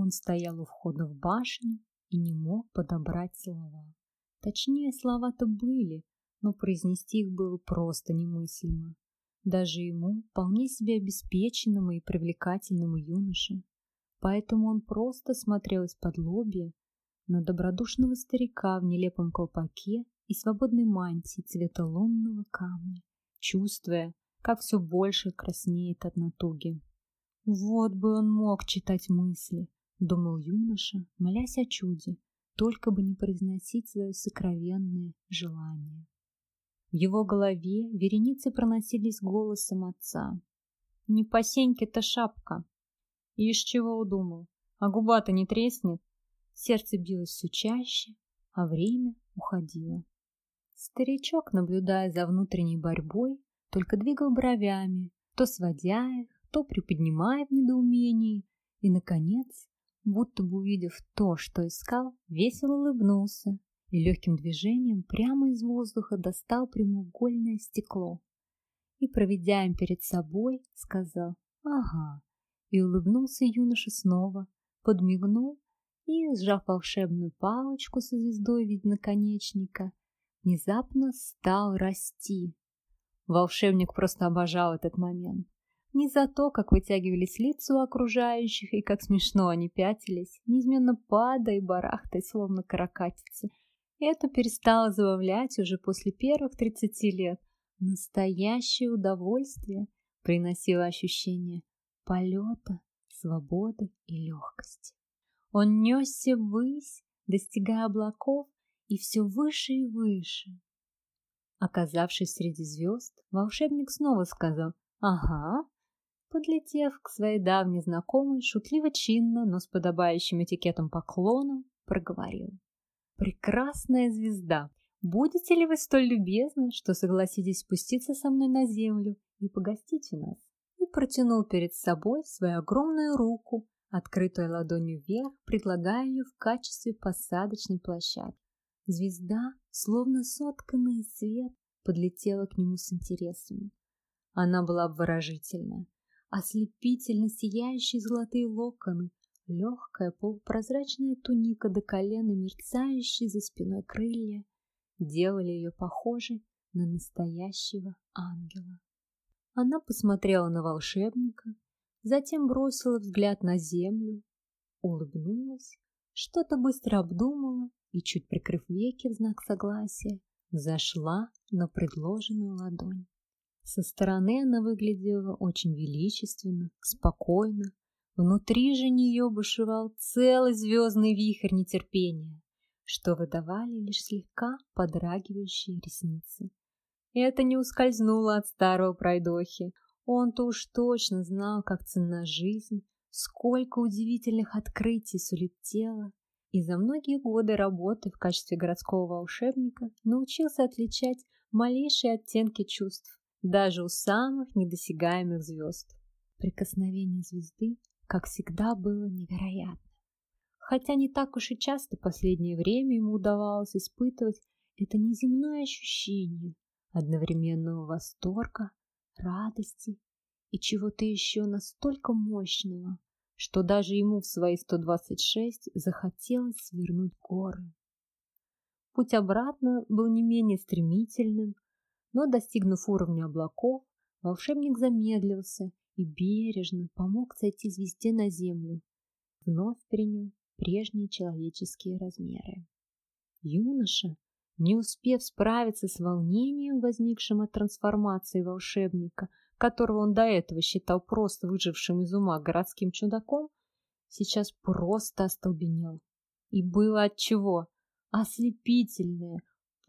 Он стоял у входа в башню и не мог подобрать слова. Точнее, слова-то были, но произнести их было просто немыслимо. Даже ему, вполне себе обеспеченному и привлекательному юноше. Поэтому он просто смотрел из-под лобья на добродушного старика в нелепом колпаке и свободной мантии цвета лунного камня, чувствуя, как все больше краснеет от натуги. Вот бы он мог читать мысли, думал юноша, молясь о чуде, только бы не произносить свое сокровенное желание. В его голове вереницы проносились голосом отца. «Не по сеньке-то шапка!» «Ишь чего удумал? А губа-то не треснет?» Сердце билось все чаще, а время уходило. Старичок, наблюдая за внутренней борьбой, только двигал бровями, то сводя их, то приподнимая в недоумении, и, наконец, будто бы увидев то, что искал, весело улыбнулся и легким движением прямо из воздуха достал прямоугольное стекло. И, проведя им перед собой, сказал «Ага», и улыбнулся юноша снова, подмигнул и, сжав волшебную палочку со звездой в виде наконечника, внезапно стал расти. Волшебник просто обожал этот момент. Не за то, как вытягивались лица у окружающих и как смешно они пятились, неизменно падая и барахтая, словно каракатицы. Это перестало забавлять уже после первых тридцати лет. Настоящее удовольствие приносило ощущение полета, свободы и легкости. Он несся ввысь, достигая облаков, и все выше и выше. Оказавшись среди звезд, волшебник снова сказал «Ага», подлетев к своей давней знакомой, шутливо-чинно, но с подобающим этикетом поклоном, проговорил. «Прекрасная звезда, будете ли вы столь любезны, что согласитесь спуститься со мной на землю и погостить у нас?» И протянул перед собой свою огромную руку, открытой ладонью вверх, предлагая ее в качестве посадочной площадки. Звезда, словно сотканная из свет, подлетела к нему с интересом. Она была обворожительна, ослепительно сияющие золотые локоны, легкая полупрозрачная туника до колена, мерцающие за спиной крылья, делали ее похожей на настоящего ангела. Она посмотрела на волшебника, затем бросила взгляд на землю, улыбнулась, что-то быстро обдумала и, чуть прикрыв веки в знак согласия, зашла на предложенную ладонь. Со стороны она выглядела очень величественно, спокойно. Внутри же нее бушевал целый звездный вихрь нетерпения, что выдавали лишь слегка подрагивающие ресницы. Это не ускользнуло от старого пройдохи. Он-то уж точно знал, как ценна жизнь, сколько удивительных открытий сулит тело, и за многие годы работы в качестве городского волшебника научился отличать малейшие оттенки чувств, даже у самых недосягаемых звезд. Прикосновение звезды, как всегда, было невероятно. Хотя не так уж и часто последнее время ему удавалось испытывать это неземное ощущение одновременного восторга, радости и чего-то еще настолько мощного, что даже ему в свои 126 захотелось свернуть горы. Путь обратно был не менее стремительным, но, достигнув уровня облаков, волшебник замедлился и бережно помог сойти звезде на землю, вновь принял прежние человеческие размеры. Юноша, не успев справиться с волнением, возникшим от трансформации волшебника, которого он до этого считал просто выжившим из ума городским чудаком, сейчас просто остолбенел. И было отчего. Ослепительная,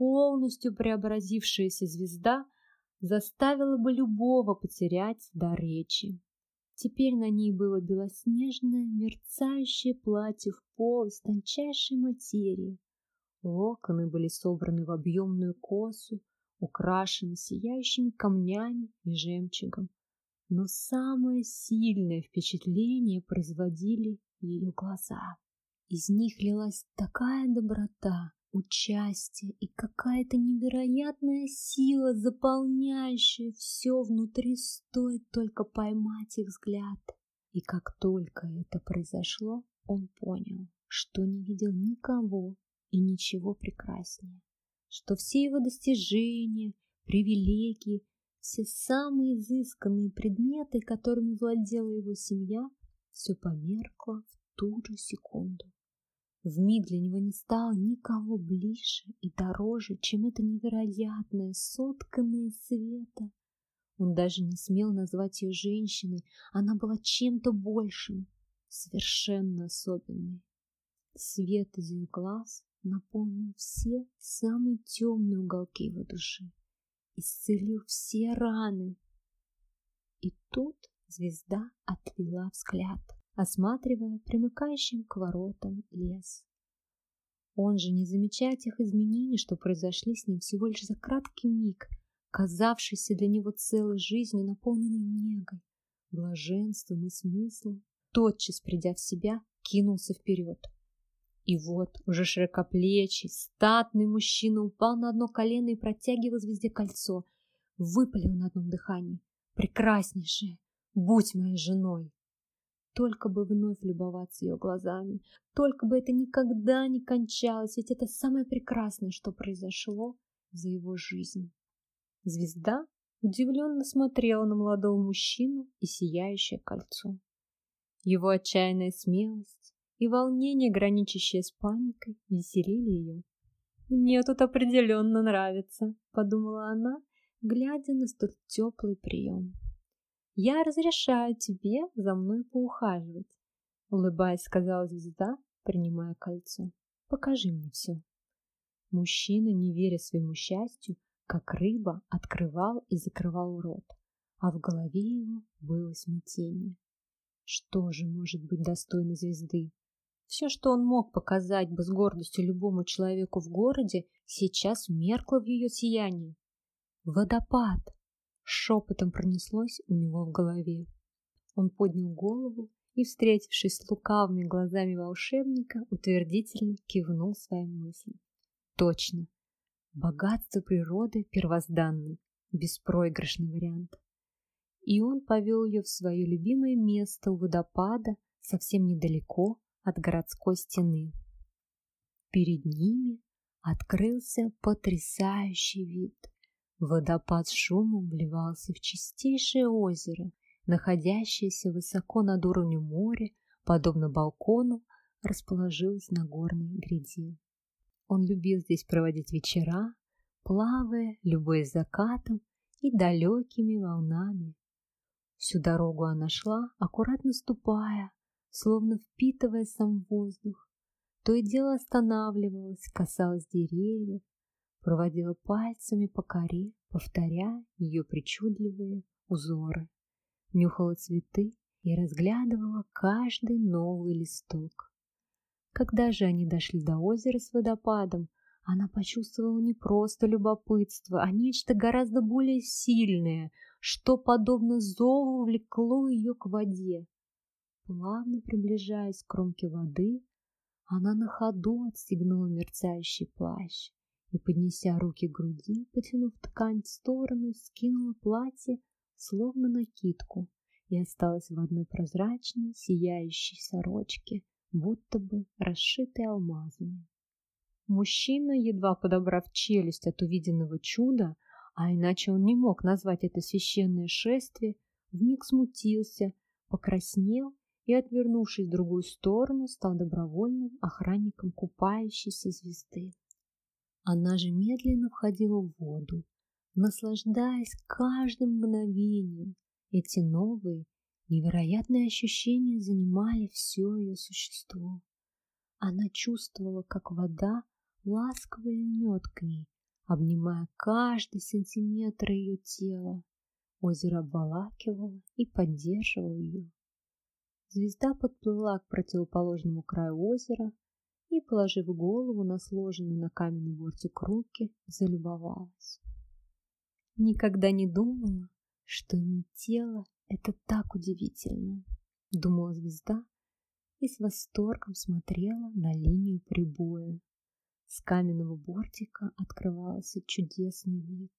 полностью преобразившаяся звезда заставила бы любого потерять до речи. Теперь на ней было белоснежное, мерцающее платье в пол из тончайшей материи. Локоны были собраны в объемную косу, украшены сияющими камнями и жемчугом. Но самое сильное впечатление производили ее глаза. Из них лилась такая доброта, участие и какая-то невероятная сила, заполняющая все внутри, стоит только поймать их взгляд. И как только это произошло, он понял, что не видел никого и ничего прекраснее, что все его достижения, привилегии, все самые изысканные предметы, которыми владела его семья, все померкло в ту же секунду. В миг для него не стало никого ближе и дороже, чем это невероятное, сотканное света. Он даже не смел назвать ее женщиной, она была чем-то большим, совершенно особенной. Свет из ее глаз наполнил все самые темные уголки его души, исцелил все раны. И тут звезда отвела взгляд осматривая примыкающим к воротам лес. Он же, не замечая тех изменений, что произошли с ним всего лишь за краткий миг, казавшийся для него целой жизнью, наполненной негой, блаженством и смыслом, тотчас придя в себя, кинулся вперед. И вот уже широкоплечий, статный мужчина упал на одно колено и протягивал звезде кольцо, выпалил на одном дыхании. «Прекраснейшая! Будь моей женой!» Только бы вновь любоваться ее глазами, только бы это никогда не кончалось, ведь это самое прекрасное, что произошло за его жизнь. Звезда удивленно смотрела на молодого мужчину и сияющее кольцо. Его отчаянная смелость и волнение, граничащее с паникой, веселили ее. «Мне тут определенно нравится», — подумала она, глядя на столь теплый прием. Я разрешаю тебе за мной поухаживать, улыбаясь, сказала звезда, принимая кольцо. Покажи мне все. Мужчина, не веря своему счастью, как рыба, открывал и закрывал рот, а в голове его было смятение. Что же может быть достойно звезды? Все, что он мог показать бы с гордостью любому человеку в городе, сейчас меркло в ее сиянии. Водопад! Шепотом пронеслось у него в голове. Он поднял голову и, встретившись с лукавыми глазами волшебника, утвердительно кивнул своим мыслям. Точно. Богатство природы первозданный, беспроигрышный вариант. И он повел ее в свое любимое место у водопада, совсем недалеко от городской стены. Перед ними открылся потрясающий вид. Водопад шумом вливался в чистейшее озеро, находящееся высоко над уровнем моря, подобно балкону, расположилось на горной гряде. Он любил здесь проводить вечера, плавая, любуясь закатом и далекими волнами. Всю дорогу она шла, аккуратно ступая, словно впитывая сам воздух. То и дело останавливалась, касалась деревьев, проводила пальцами по коре, повторяя ее причудливые узоры, нюхала цветы и разглядывала каждый новый листок. Когда же они дошли до озера с водопадом, она почувствовала не просто любопытство, а нечто гораздо более сильное, что, подобно зову, влекло ее к воде. Плавно приближаясь к кромке воды, она на ходу отстегнула мерцающий плащ и, поднеся руки к груди, потянув ткань в сторону, скинула платье, словно накидку, и осталась в одной прозрачной, сияющей сорочке, будто бы расшитой алмазами. Мужчина, едва подобрав челюсть от увиденного чуда, а иначе он не мог назвать это священное шествие, вмиг смутился, покраснел и, отвернувшись в другую сторону, стал добровольным охранником купающейся звезды. Она же медленно входила в воду, наслаждаясь каждым мгновением. Эти новые, невероятные ощущения занимали все ее существо. Она чувствовала, как вода ласково льнет к ней, обнимая каждый сантиметр ее тела. Озеро обволакивало и поддерживало ее. Звезда подплыла к противоположному краю озера, и, положив голову на сложенный на каменный бортик руки, залюбовалась. Никогда не думала, что иметь тело — это так удивительно, думала звезда и с восторгом смотрела на линию прибоя. С каменного бортика открывался чудесный вид.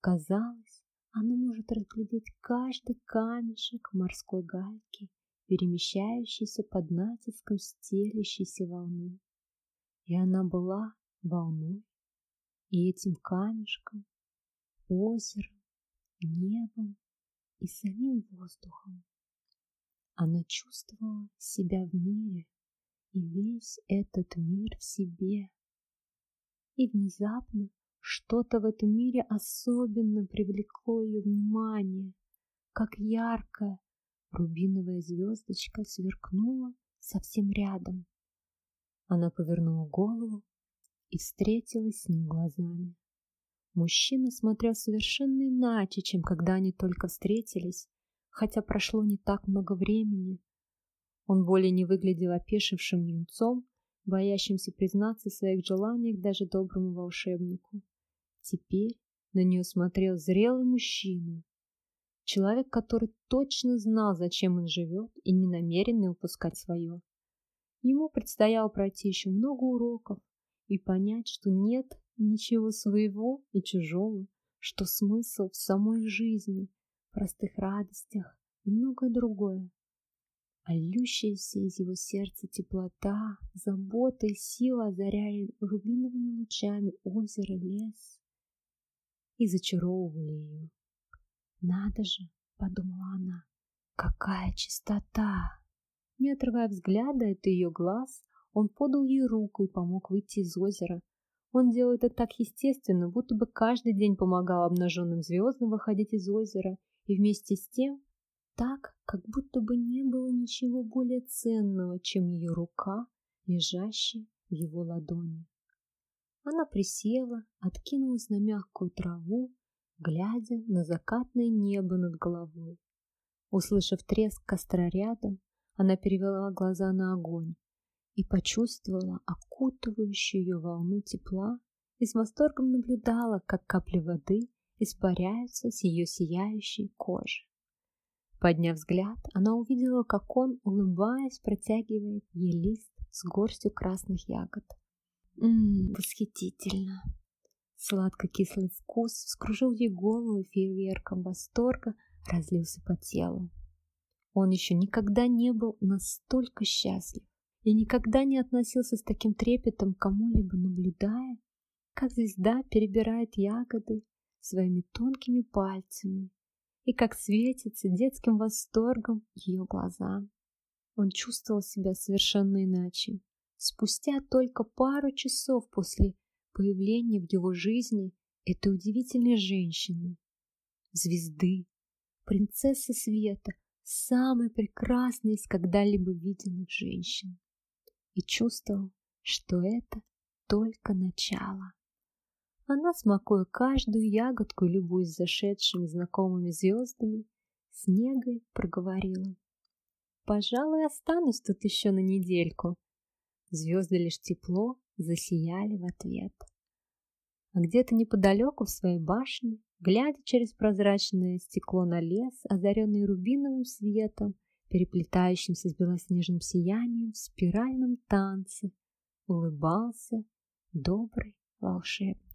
Казалось, оно может разглядеть каждый камешек морской гальки перемещающейся под натиском стелящейся волны. И она была волной, и этим камешком, озером, небом и самим воздухом. Она чувствовала себя в мире и весь этот мир в себе. И внезапно что-то в этом мире особенно привлекло ее внимание, как яркая рубиновая звездочка сверкнула совсем рядом. Она повернула голову и встретилась с ним глазами. Мужчина смотрел совершенно иначе, чем когда они только встретились, хотя прошло не так много времени. Он более не выглядел опешившим юнцом, боящимся признаться в своих желаниях даже доброму волшебнику. Теперь на нее смотрел зрелый мужчина, человек, который точно знал, зачем он живет, и не намеренный упускать свое. Ему предстояло пройти еще много уроков и понять, что нет ничего своего и чужого, что смысл в самой жизни, простых радостях и многое другое. А льющаяся из его сердца теплота, забота и сила озаряли рубиновыми лучами озеро, лес и зачаровывали ее. «Надо же!» — подумала она. «Какая чистота!» Не отрывая взгляда от ее глаз, он подал ей руку и помог выйти из озера. Он делал это так естественно, будто бы каждый день помогал обнаженным звездам выходить из озера, и вместе с тем так, как будто бы не было ничего более ценного, чем ее рука, лежащая в его ладони. Она присела, откинулась на мягкую траву, глядя на закатное небо над головой. Услышав треск костра рядом, она перевела глаза на огонь и почувствовала окутывающую ее волну тепла и с восторгом наблюдала, как капли воды испаряются с ее сияющей кожи. Подняв взгляд, она увидела, как он, улыбаясь, протягивает ей лист с горстью красных ягод. Ммм, восхитительно! Сладко-кислый вкус вскружил ей голову фейерверком восторга, разлился по телу. Он еще никогда не был настолько счастлив и никогда не относился с таким трепетом кому-либо, наблюдая, как звезда перебирает ягоды своими тонкими пальцами и как светится детским восторгом ее глаза. Он чувствовал себя совершенно иначе. Спустя только пару часов после появления в его жизни этой удивительной женщины, звезды, принцессы света, самой прекрасной из когда-либо виденных женщин. И чувствовал, что это только начало. Она, смакуя каждую ягодку и любуясь зашедшими знакомыми звездами, снегой проговорила. «Пожалуй, останусь тут еще на недельку». Звезды лишь тепло засияли в ответ. А где-то неподалеку в своей башне, глядя через прозрачное стекло на лес, озаренный рубиновым светом, переплетающимся с белоснежным сиянием в спиральном танце, улыбался добрый волшебник.